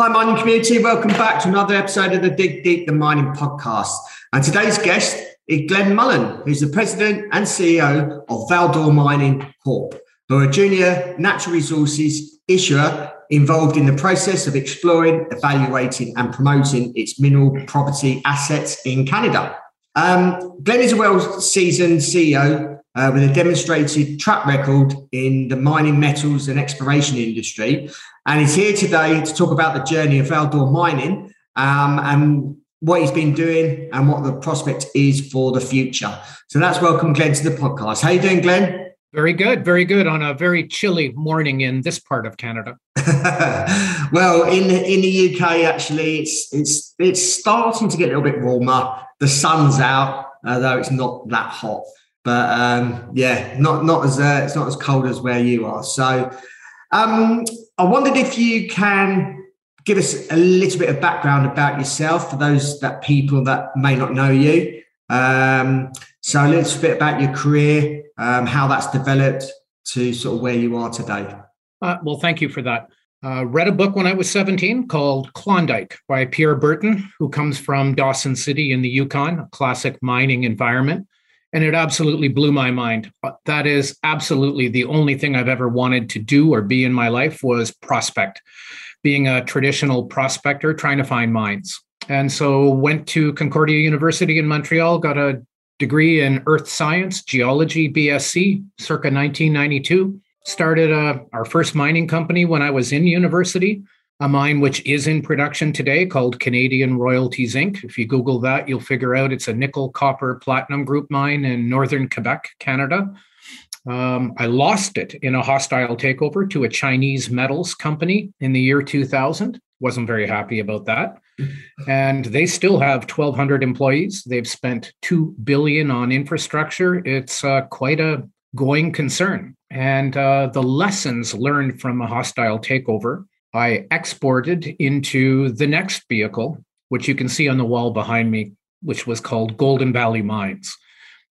Hi, mining community. Welcome back to another episode of the Dig Deep the Mining podcast. And today's guest is Glenn Mullan, who's the president and CEO of Val-d'Or Mining Corp, who are a junior natural resources issuer involved in the process of exploring, evaluating, and promoting its mineral property assets in Canada. Um, Glenn is a well seasoned CEO uh, with a demonstrated track record in the mining, metals, and exploration industry. And he's here today to talk about the journey of Val-d'Or mining um, and what he's been doing and what the prospect is for the future. So that's welcome, Glenn, to the podcast. How you doing, Glenn? Very good, very good. On a very chilly morning in this part of Canada. well, in in the UK, actually, it's it's it's starting to get a little bit warmer. The sun's out, although it's not that hot. But um, yeah, not not as uh, it's not as cold as where you are. So um, I wondered if you can give us a little bit of background about yourself for those that people that may not know you. Um, so a little bit about your career, um, how that's developed to sort of where you are today. Uh, well, thank you for that. Uh, read a book when I was 17 called Klondike by Pierre Berton, who comes from Dawson City in the Yukon, a classic mining environment and it absolutely blew my mind. That is absolutely the only thing i've ever wanted to do or be in my life was prospect being a traditional prospector trying to find mines. And so went to concordia university in montreal got a degree in earth science geology bsc circa 1992 started a, uh, our first mining company when i was in university a mine which is in production today called Canadian Royalties Inc. If you Google that, you'll figure out it's a nickel, copper, platinum group mine in northern Quebec, Canada. Um, I lost it in a hostile takeover to a Chinese metals company in the year 2000. Wasn't very happy about that. And they still have 1,200 employees. They've spent two billion on infrastructure. It's uh, quite a going concern. And uh, the lessons learned from a hostile takeover I exported into the next vehicle, which you can see on the wall behind me, which was called Golden Valley Mines.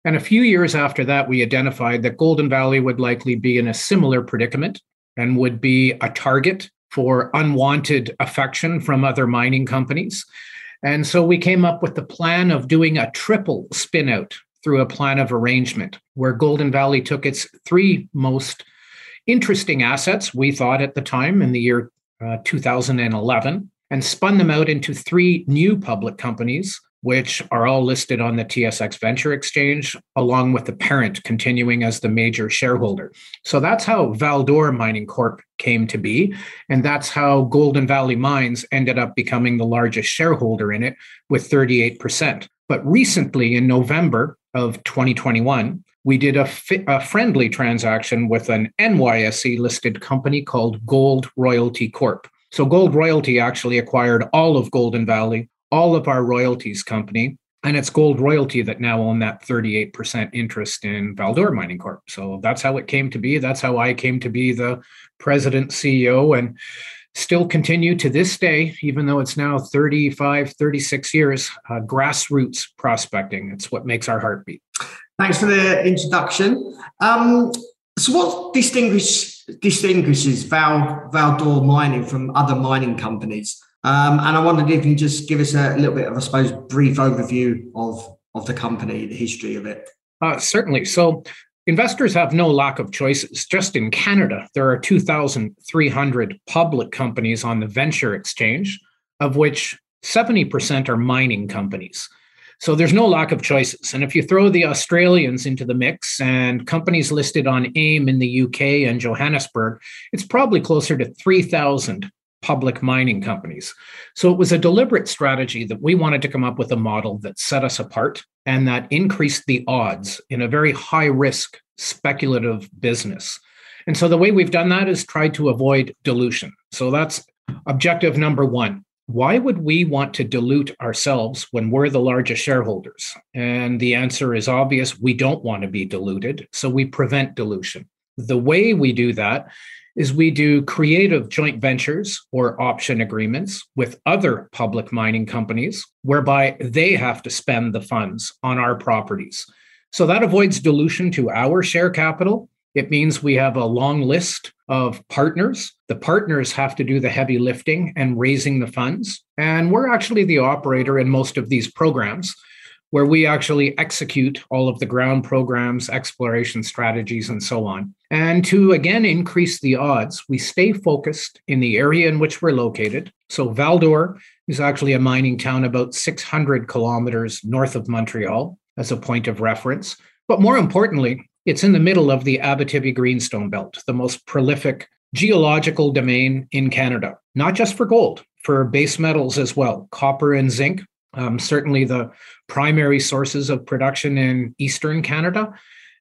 And a few years after that, we identified that Golden Valley would likely be in a similar predicament and would be a target for unwanted affection from other mining companies. And so we came up with the plan of doing a triple spinout through a plan of arrangement where Golden Valley took its three most interesting assets, we thought at the time in the year uh, 2011 and spun them out into three new public companies, which are all listed on the TSX Venture Exchange, along with the parent continuing as the major shareholder. So that's how Val-d'Or Mining Corp came to be. And that's how Golden Valley Mines ended up becoming the largest shareholder in it with 38%. But recently, in November of 2021, we did a, fi- a, friendly transaction with an NYSE listed company called Gold Royalty Corp. So Gold Royalty actually acquired all of Golden Valley, all of our royalties company, and it's Gold Royalty that now own that 38% interest in Val-d'Or Mining Corp. So that's how it came to be. That's how I came to be the president CEO and still continue to this day, even though it's now 35, 36 years, uh, grassroots prospecting. It's what makes our heart beat. Thanks for the introduction. Um, so, what distinguish, distinguishes Val, Val-d'Or Mining from other mining companies? Um, and I wondered if you just give us a little bit of, I suppose, brief overview of, of the company, the history of it. Uh, certainly. So, investors have no lack of choices. Just in Canada, there are 2,300 public companies on the venture exchange, of which 70% are mining companies. So there's no lack of choices. And if you throw the Australians into the mix and companies listed on AIM in the UK and Johannesburg, it's probably closer to 3,000 public mining companies. So it was a deliberate strategy that we wanted to come up with a model that set us apart and that increased the odds in a very high risk speculative business. And so the way we've done that is tried to avoid dilution. So that's objective number one why would we want to dilute ourselves when we're the largest shareholders? And the answer is obvious we don't want to be diluted. So we prevent dilution. The way we do that is we do creative joint ventures or option agreements with other public mining companies whereby they have to spend the funds on our properties. So that avoids dilution to our share capital. It means we have a long list of partners. The partners have to do the heavy lifting and raising the funds. And we're actually the operator in most of these programs where we actually execute all of the ground programs, exploration strategies, and so on. And to again increase the odds, we stay focused in the area in which we're located. So, Val-d'Or is actually a mining town about 600 kilometers north of Montreal as a point of reference. But more importantly, it's in the middle of the Abitibi Greenstone Belt, the most prolific geological domain in Canada, not just for gold, for base metals as well, copper and zinc, um, certainly the primary sources of production in Eastern Canada,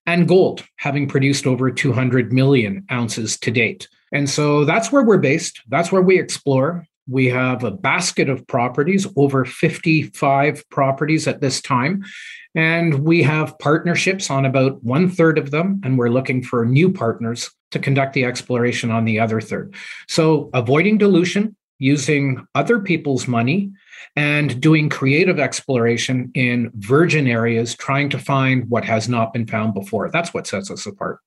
and gold, having produced over 200 million ounces to date. And so that's where we're based. That's where we explore. We have a basket of properties, over 55 properties at this time. And we have partnerships on about one third of them, and we're looking for new partners to conduct the exploration on the other third. So, avoiding dilution, using other people's money, and doing creative exploration in virgin areas, trying to find what has not been found before. That's what sets us apart.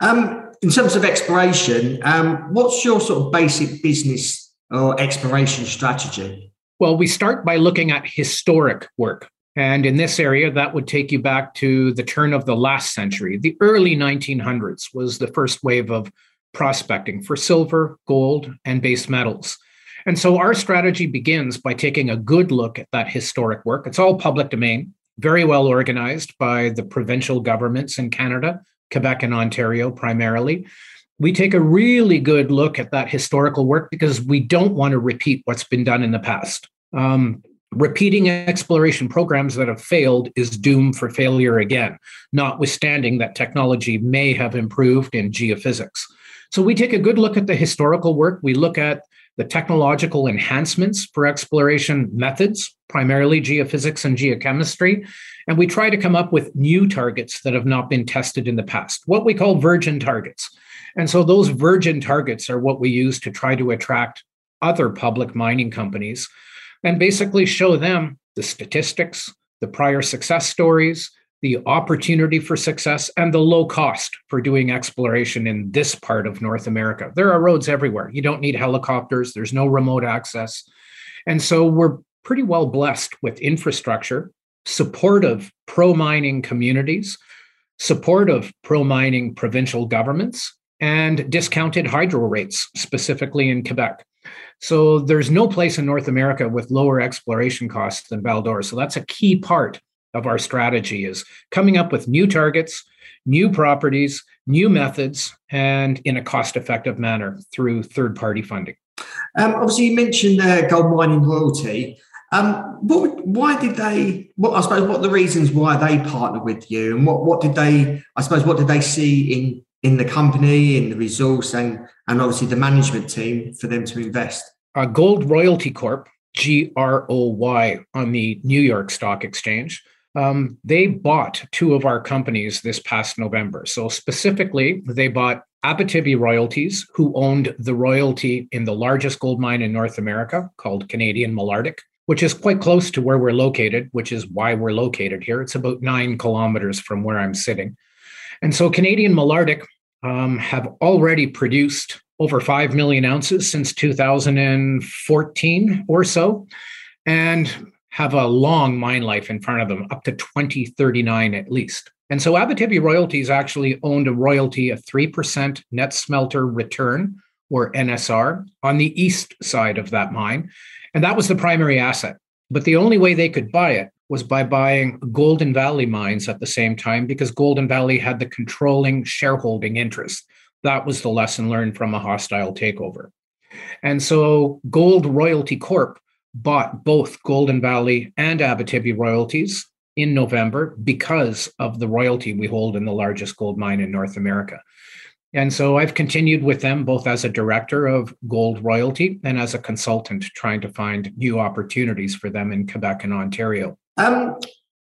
Um, in terms of exploration, um, what's your sort of basic business or exploration strategy? Well, we start by looking at historic work. And in this area, that would take you back to the turn of the last century. The early 1900s was the first wave of prospecting for silver, gold, and base metals. And so our strategy begins by taking a good look at that historic work. It's all public domain, very well organized by the provincial governments in Canada, Quebec and Ontario primarily. We take a really good look at that historical work because we don't want to repeat what's been done in the past. Um, repeating exploration programs that have failed is doomed for failure again, notwithstanding that technology may have improved in geophysics. So we take a good look at the historical work. We look at the technological enhancements for exploration methods, primarily geophysics and geochemistry, and we try to come up with new targets that have not been tested in the past, what we call virgin targets. And so those virgin targets are what we use to try to attract other public mining companies and basically show them the statistics, the prior success stories, the opportunity for success, and the low cost for doing exploration in this part of North America. There are roads everywhere. You don't need helicopters, there's no remote access. And so we're pretty well blessed with infrastructure, supportive pro mining communities, supportive pro mining provincial governments, and discounted hydro rates, specifically in Quebec. So there's no place in North America with lower exploration costs than Val-d'Or. So that's a key part of our strategy is coming up with new targets, new properties, new methods, and in a cost-effective manner through third-party funding. Um, obviously, you mentioned uh, gold mining royalty. Um, what, why did they? What I suppose what the reasons why they partnered with you, and what what did they? I suppose what did they see in in the company, in the resource, and and obviously the management team for them to invest? Uh, Gold Royalty Corp, G R O Y, on the New York Stock Exchange. Um, they bought two of our companies this past November. So, specifically, they bought Abitibi Royalties, who owned the royalty in the largest gold mine in North America called Canadian Malartic, which is quite close to where we're located, which is why we're located here. It's about nine kilometers from where I'm sitting. And so Canadian Malartic um, have already produced over 5 million ounces since 2014 or so, and have a long mine life in front of them, up to 2039 at least. And so Abitibi Royalties actually owned a royalty of 3% net smelter return, or NSR, on the east side of that mine. And that was the primary asset. But the only way they could buy it was by buying Golden Valley mines at the same time because Golden Valley had the controlling shareholding interest. That was the lesson learned from a hostile takeover. And so Gold Royalty Corp bought both Golden Valley and Abitibi royalties in November because of the royalty we hold in the largest gold mine in North America. And so I've continued with them both as a director of Gold Royalty and as a consultant, trying to find new opportunities for them in Quebec and Ontario. Um,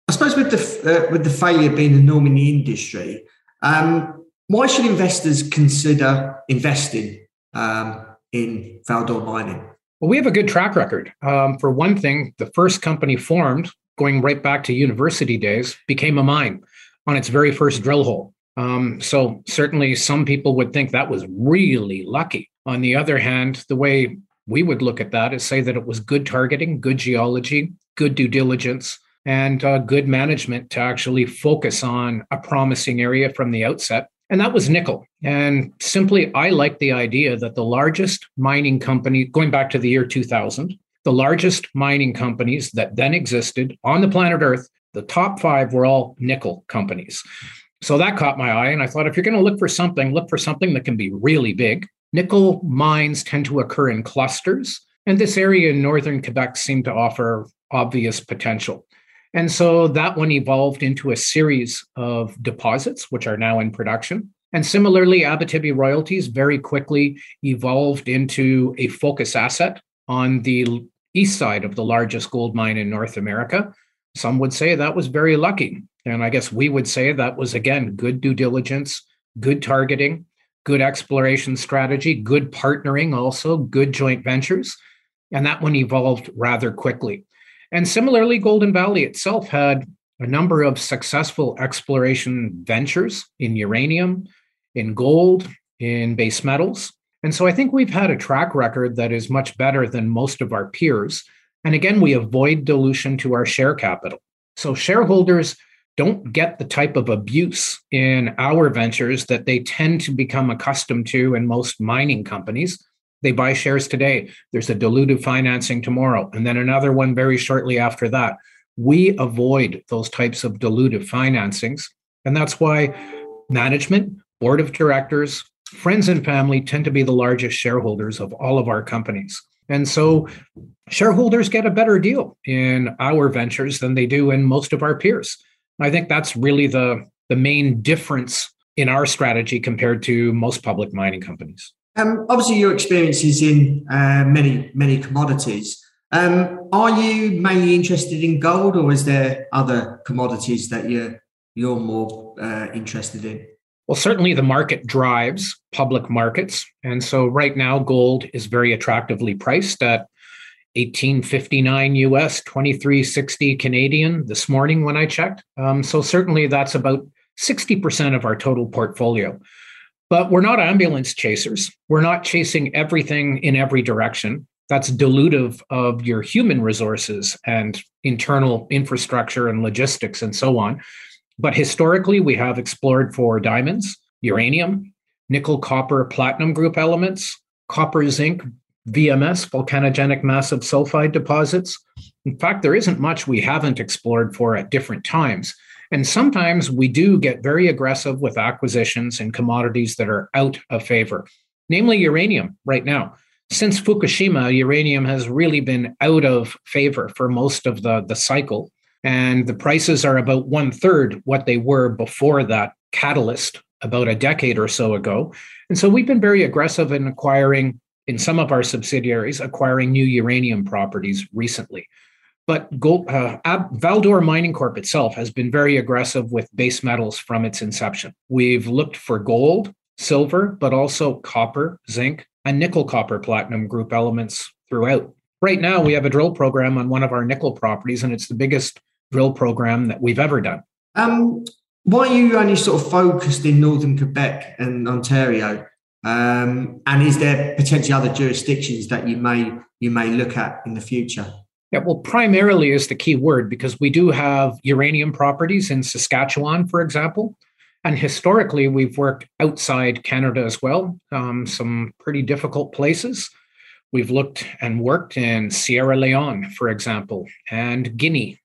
I suppose with the uh, with the failure being the norm in the industry, um, why should investors consider investing um, in Val-d'Or Mining? Well, we have a good track record. Um, for one thing, the first company formed, going right back to university days, became a mine on its very first drill hole. Um, so certainly some people would think that was really lucky. On the other hand, the way we would look at that is say that it was good targeting, good geology, good due diligence, and uh, good management to actually focus on a promising area from the outset. And that was nickel. And simply, I like the idea that the largest mining company, going back to the year 2000, the largest mining companies that then existed on the planet Earth, the top five were all nickel companies. So that caught my eye. And I thought, if you're going to look for something, look for something that can be really big. Nickel mines tend to occur in clusters. And this area in northern Quebec seemed to offer obvious potential. And so that one evolved into a series of deposits, which are now in production. And similarly, Abitibi royalties very quickly evolved into a focus asset on the east side of the largest gold mine in North America. Some would say that was very lucky. And I guess we would say that was, again, good due diligence, good targeting, good exploration strategy, good partnering, also good joint ventures. And that one evolved rather quickly. And similarly, Golden Valley itself had a number of successful exploration ventures in uranium, in gold, in base metals. And so I think we've had a track record that is much better than most of our peers. And again, we avoid dilution to our share capital. So shareholders don't get the type of abuse in our ventures that they tend to become accustomed to in most mining companies. They buy shares today, there's a dilutive financing tomorrow, and then another one very shortly after that. We avoid those types of dilutive financings. And that's why management, board of directors, friends and family tend to be the largest shareholders of all of our companies. And so shareholders get a better deal in our ventures than they do in most of our peers. I think that's really the the main difference in our strategy compared to most public mining companies. Um, obviously, your experience is in uh, many many commodities. Um, are you mainly interested in gold, or is there other commodities that you're you're more uh, interested in? Well, certainly the market drives public markets, and so right now gold is very attractively priced at 1859 US, 2360 Canadian this morning when I checked. Um, so certainly that's about 60% of our total portfolio. But we're not ambulance chasers. We're not chasing everything in every direction. That's dilutive of your human resources and internal infrastructure and logistics and so on. But historically, we have explored for diamonds, uranium, nickel, copper, platinum group elements, copper, zinc, VMS, volcanogenic massive sulfide deposits. In fact, there isn't much we haven't explored for at different times. And sometimes we do get very aggressive with acquisitions and commodities that are out of favor, namely uranium right now. Since Fukushima, uranium has really been out of favor for most of the, the cycle. And the prices are about one third what they were before that catalyst about a decade or so ago. And so we've been very aggressive in acquiring in some of our subsidiaries acquiring new uranium properties recently. But gold, uh, Val-d'Or Mining Corp itself has been very aggressive with base metals from its inception. We've looked for gold, silver, but also copper, zinc, and nickel copper platinum group elements throughout. Right now, we have a drill program on one of our nickel properties, and it's the biggest drill program that we've ever done. Um, why are you only sort of focused in northern Quebec and Ontario? Um, and is there potentially other jurisdictions that you may you may look at in the future? Yeah, well, primarily is the key word because we do have uranium properties in Saskatchewan, for example. And historically, we've worked outside Canada as well, um, some pretty difficult places. We've looked and worked in Sierra Leone, for example, and Guinea,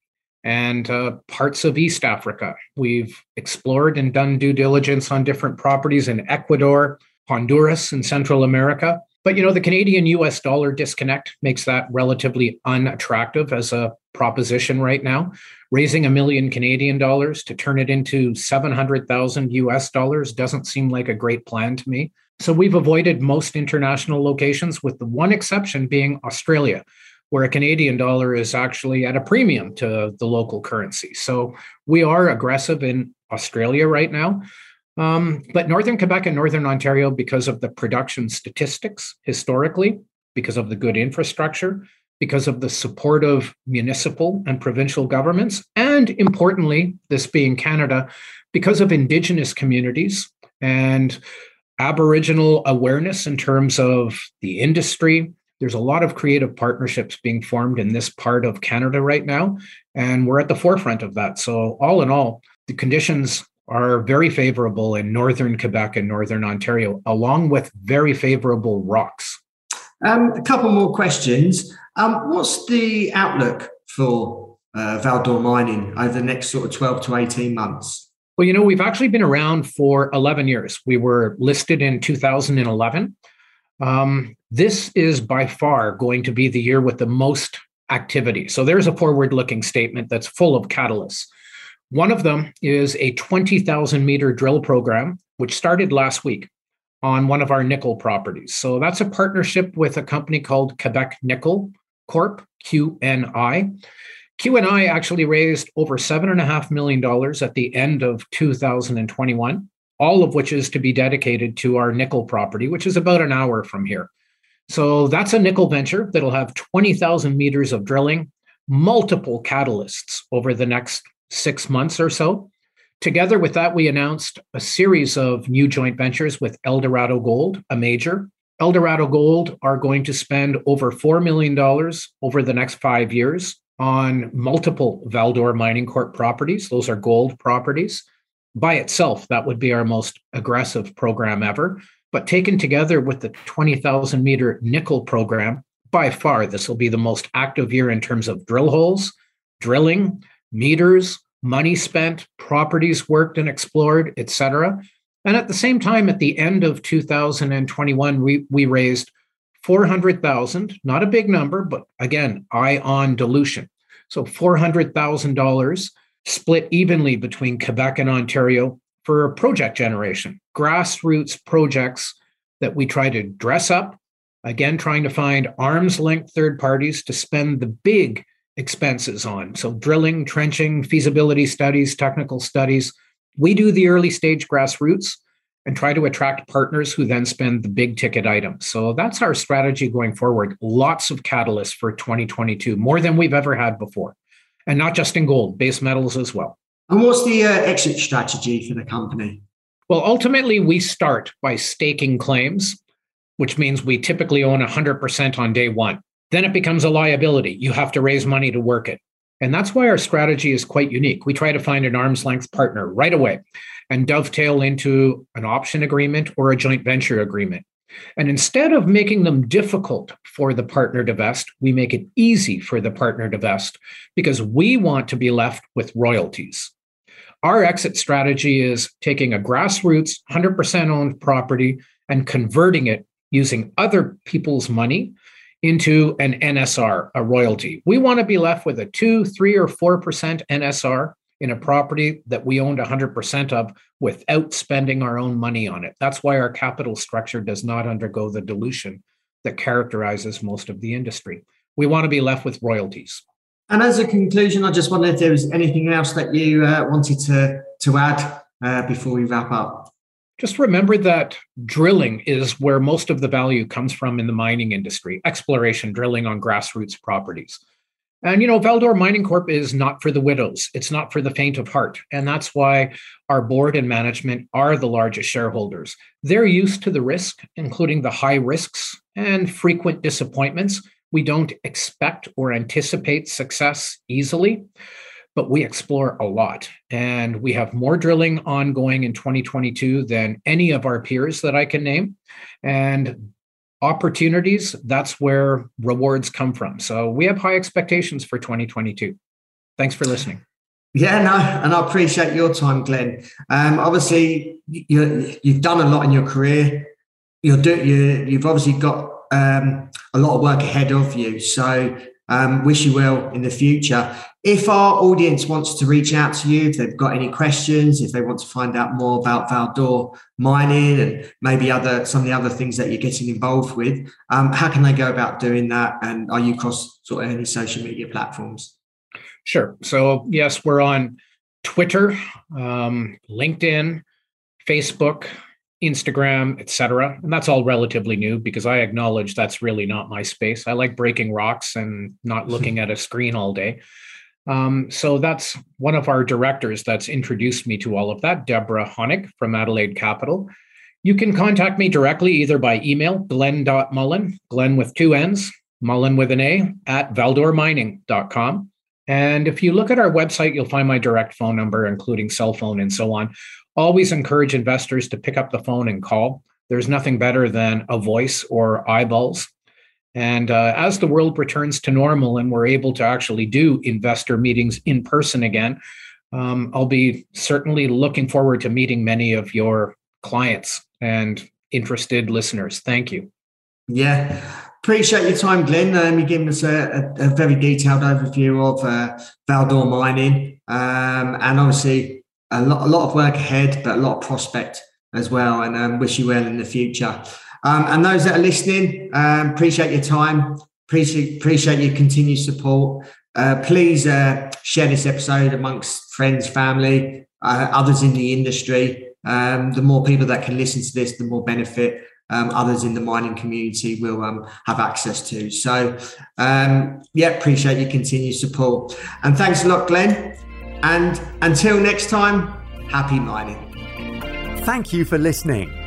and uh, parts of East Africa. We've explored and done due diligence on different properties in Ecuador, Honduras in Central America. But you know, the Canadian US dollar disconnect makes that relatively unattractive as a proposition right now. Raising a million Canadian dollars to turn it into 700,000 US dollars doesn't seem like a great plan to me. So we've avoided most international locations, with the one exception being Australia, where a Canadian dollar is actually at a premium to the local currency. So we are aggressive in Australia right now. Um, but Northern Quebec and Northern Ontario, because of the production statistics historically, because of the good infrastructure, because of the support of municipal and provincial governments, and importantly, this being Canada, because of Indigenous communities and Aboriginal awareness in terms of the industry. There's a lot of creative partnerships being formed in this part of Canada right now, and we're at the forefront of that. So, all in all, the conditions are very favorable in northern Quebec and northern Ontario, along with very favorable rocks. Um, a couple more questions. Um, what's the outlook for uh, Val-d'Or mining over the next sort of 12 to 18 months? Well, you know, we've actually been around for 11 years. We were listed in 2011. Um, this is by far going to be the year with the most activity. So there's a forward looking statement that's full of catalysts. One of them is a 20,000 meter drill program, which started last week on one of our nickel properties. So that's a partnership with a company called Quebec Nickel Corp, QNI. QNI actually raised over $7.5 million at the end of 2021, all of which is to be dedicated to our nickel property, which is about an hour from here. So that's a nickel venture that'll have 20,000 meters of drilling, multiple catalysts over the next six months or so. Together with that, we announced a series of new joint ventures with Eldorado Gold, a major. Eldorado Gold are going to spend over $4 million over the next five years on multiple Val-d'Or Mining Corp properties. Those are gold properties. By itself, that would be our most aggressive program ever. But taken together with the 20,000 meter nickel program, by far, this will be the most active year in terms of drill holes, drilling, meters, money spent, properties worked and explored, etc. And at the same time, at the end of 2021, we, we raised 400,000, not a big number, but again, eye on dilution. So $400,000 split evenly between Quebec and Ontario for project generation, grassroots projects that we try to dress up, again, trying to find arm's length third parties to spend the big expenses on. So, drilling, trenching, feasibility studies, technical studies. We do the early stage grassroots and try to attract partners who then spend the big ticket items. So that's our strategy going forward. Lots of catalysts for 2022, more than we've ever had before. And not just in gold, base metals as well. And what's the uh, exit strategy for the company? Well, ultimately, we start by staking claims, which means we typically own 100% on day one. Then it becomes a liability. You have to raise money to work it. And that's why our strategy is quite unique. We try to find an arm's length partner right away and dovetail into an option agreement or a joint venture agreement. And instead of making them difficult for the partner to vest, we make it easy for the partner to vest because we want to be left with royalties. Our exit strategy is taking a grassroots 100% owned property and converting it using other people's money into an NSR, a royalty. We want to be left with a two, three, or 4% NSR in a property that we owned 100% of without spending our own money on it. That's why our capital structure does not undergo the dilution that characterizes most of the industry. We want to be left with royalties. And as a conclusion, I just wondered if there was anything else that you uh, wanted to, to add uh, before we wrap up. Just remember that drilling is where most of the value comes from in the mining industry, exploration, drilling on grassroots properties. And, you know, Val-d'Or Mining Corp is not for the widows. It's not for the faint of heart. And that's why our board and management are the largest shareholders. They're used to the risk, including the high risks and frequent disappointments. We don't expect or anticipate success easily, but we explore a lot. And we have more drilling ongoing in 2022 than any of our peers that I can name. And opportunities, that's where rewards come from. So we have high expectations for 2022. Thanks for listening. Yeah, no, and I appreciate your time, Glenn. Um, obviously, you, you've done a lot in your career. You're do, you, you've obviously got um, a lot of work ahead of you. So um, wish you well in the future. If our audience wants to reach out to you, if they've got any questions, if they want to find out more about Val-d'Or mining and maybe other some of the other things that you're getting involved with, um, how can they go about doing that? And are you across sort of any social media platforms? Sure. So yes, we're on Twitter, um, LinkedIn, Facebook, Instagram, etc. And that's all relatively new because I acknowledge that's really not my space. I like breaking rocks and not looking at a screen all day. Um, so that's one of our directors that's introduced me to all of that, Deborah Honig from Adelaide Capital. You can contact me directly either by email, glenn.mullan, Glenn with two N's, Mullan with an A, at valdormining.com. And if you look at our website, you'll find my direct phone number, including cell phone and so on. Always encourage investors to pick up the phone and call. There's nothing better than a voice or eyeballs. And uh, as the world returns to normal and we're able to actually do investor meetings in person again, um, I'll be certainly looking forward to meeting many of your clients and interested listeners. Thank you. Yeah, appreciate your time, Glenn. Um, you're giving us a, a, a very detailed overview of uh, Val-d'Or mining, um, and obviously a lot, a lot of work ahead, but a lot of prospect as well. And um, wish you well in the future. Um, and those that are listening, um, appreciate your time, appreciate, appreciate your continued support. Uh, please uh, share this episode amongst friends, family, uh, others in the industry. Um, the more people that can listen to this, the more benefit um, others in the mining community will um, have access to. So, um, yeah, appreciate your continued support. And thanks a lot, Glenn. And until next time, happy mining. Thank you for listening.